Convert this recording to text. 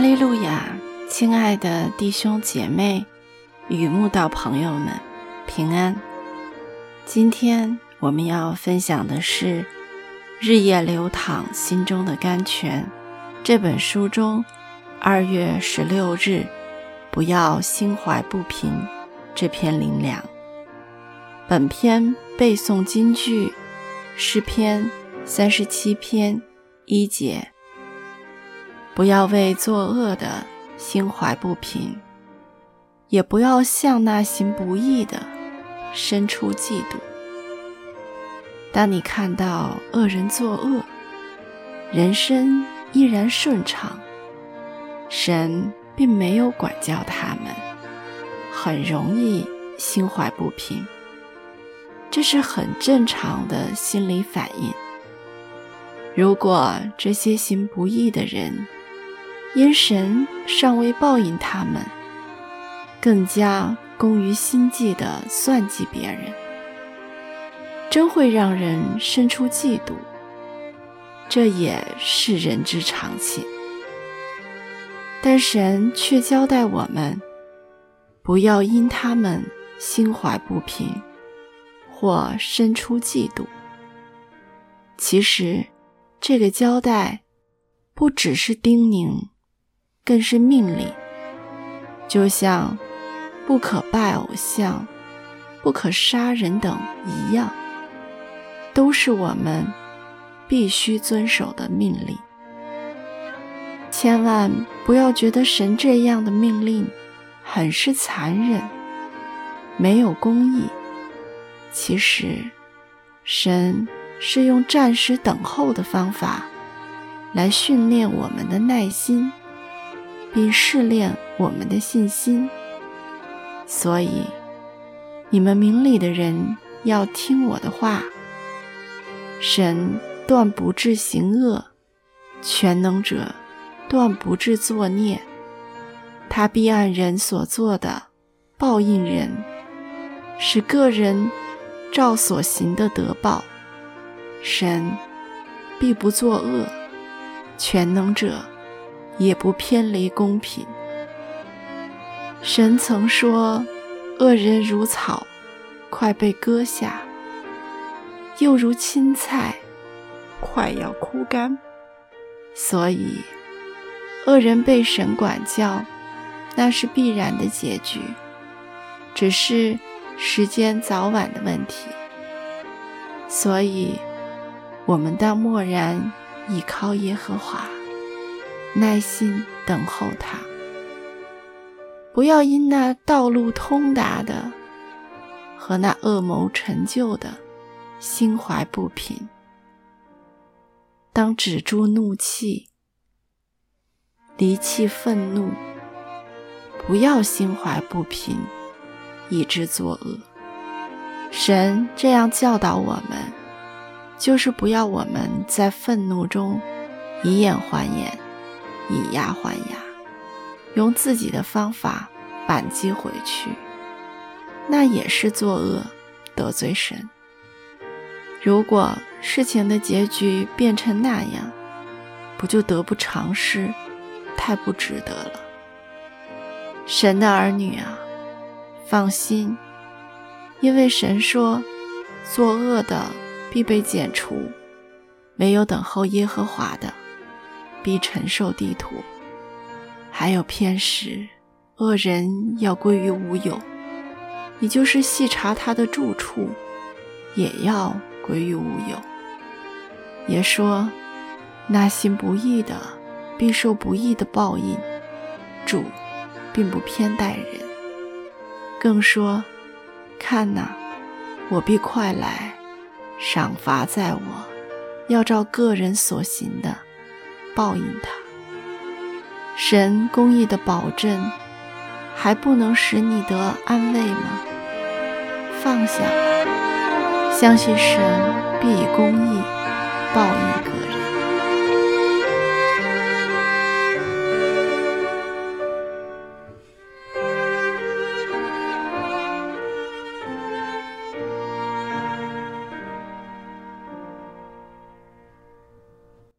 利路亚，亲爱的弟兄姐妹与慕道朋友们，平安。今天我们要分享的是《日夜流淌心中的甘泉》这本书中二月十六日“不要心怀不平”这篇灵粮。本篇背诵金句诗篇三十七篇一节。不要为作恶的心怀不平，也不要向那行不义的生出嫉妒。当你看到恶人作恶，人生依然顺畅，神并没有管教他们，很容易心怀不平，这是很正常的心理反应。如果这些行不义的人，因神尚未报应他们，更加工于心计的算计别人，真会让人生出嫉妒。这也是人之常情。但神却交代我们，不要因他们心怀不平，或生出嫉妒。其实，这个交代不只是叮咛。更是命令，就像不可拜偶像、不可杀人等一样，都是我们必须遵守的命令。千万不要觉得神这样的命令很是残忍、没有公义。其实，神是用暂时等候的方法来训练我们的耐心。并试炼我们的信心，所以你们明理的人要听我的话。神断不治行恶，全能者断不治作孽，他必按人所做的报应人，使个人照所行的得报。神必不作恶，全能者。也不偏离公平。神曾说：“恶人如草，快被割下；又如青菜，快要枯干。”所以，恶人被神管教，那是必然的结局，只是时间早晚的问题。所以，我们当默然倚靠耶和华。耐心等候他，不要因那道路通达的和那恶谋成就的心怀不平。当止住怒气，离弃愤怒，不要心怀不平，以致作恶。神这样教导我们，就是不要我们在愤怒中以眼还眼。以牙还牙，用自己的方法反击回去，那也是作恶，得罪神。如果事情的结局变成那样，不就得不偿失，太不值得了。神的儿女啊，放心，因为神说，作恶的必被剪除，没有等候耶和华的。必承受地图，还有偏食，恶人要归于无有，你就是细查他的住处，也要归于无有。也说，那行不义的必受不义的报应，主并不偏待人。更说，看哪，我必快来，赏罚在我，要照个人所行的。报应他，神公义的保证还不能使你得安慰吗？放下吧，相信神必以公义报应。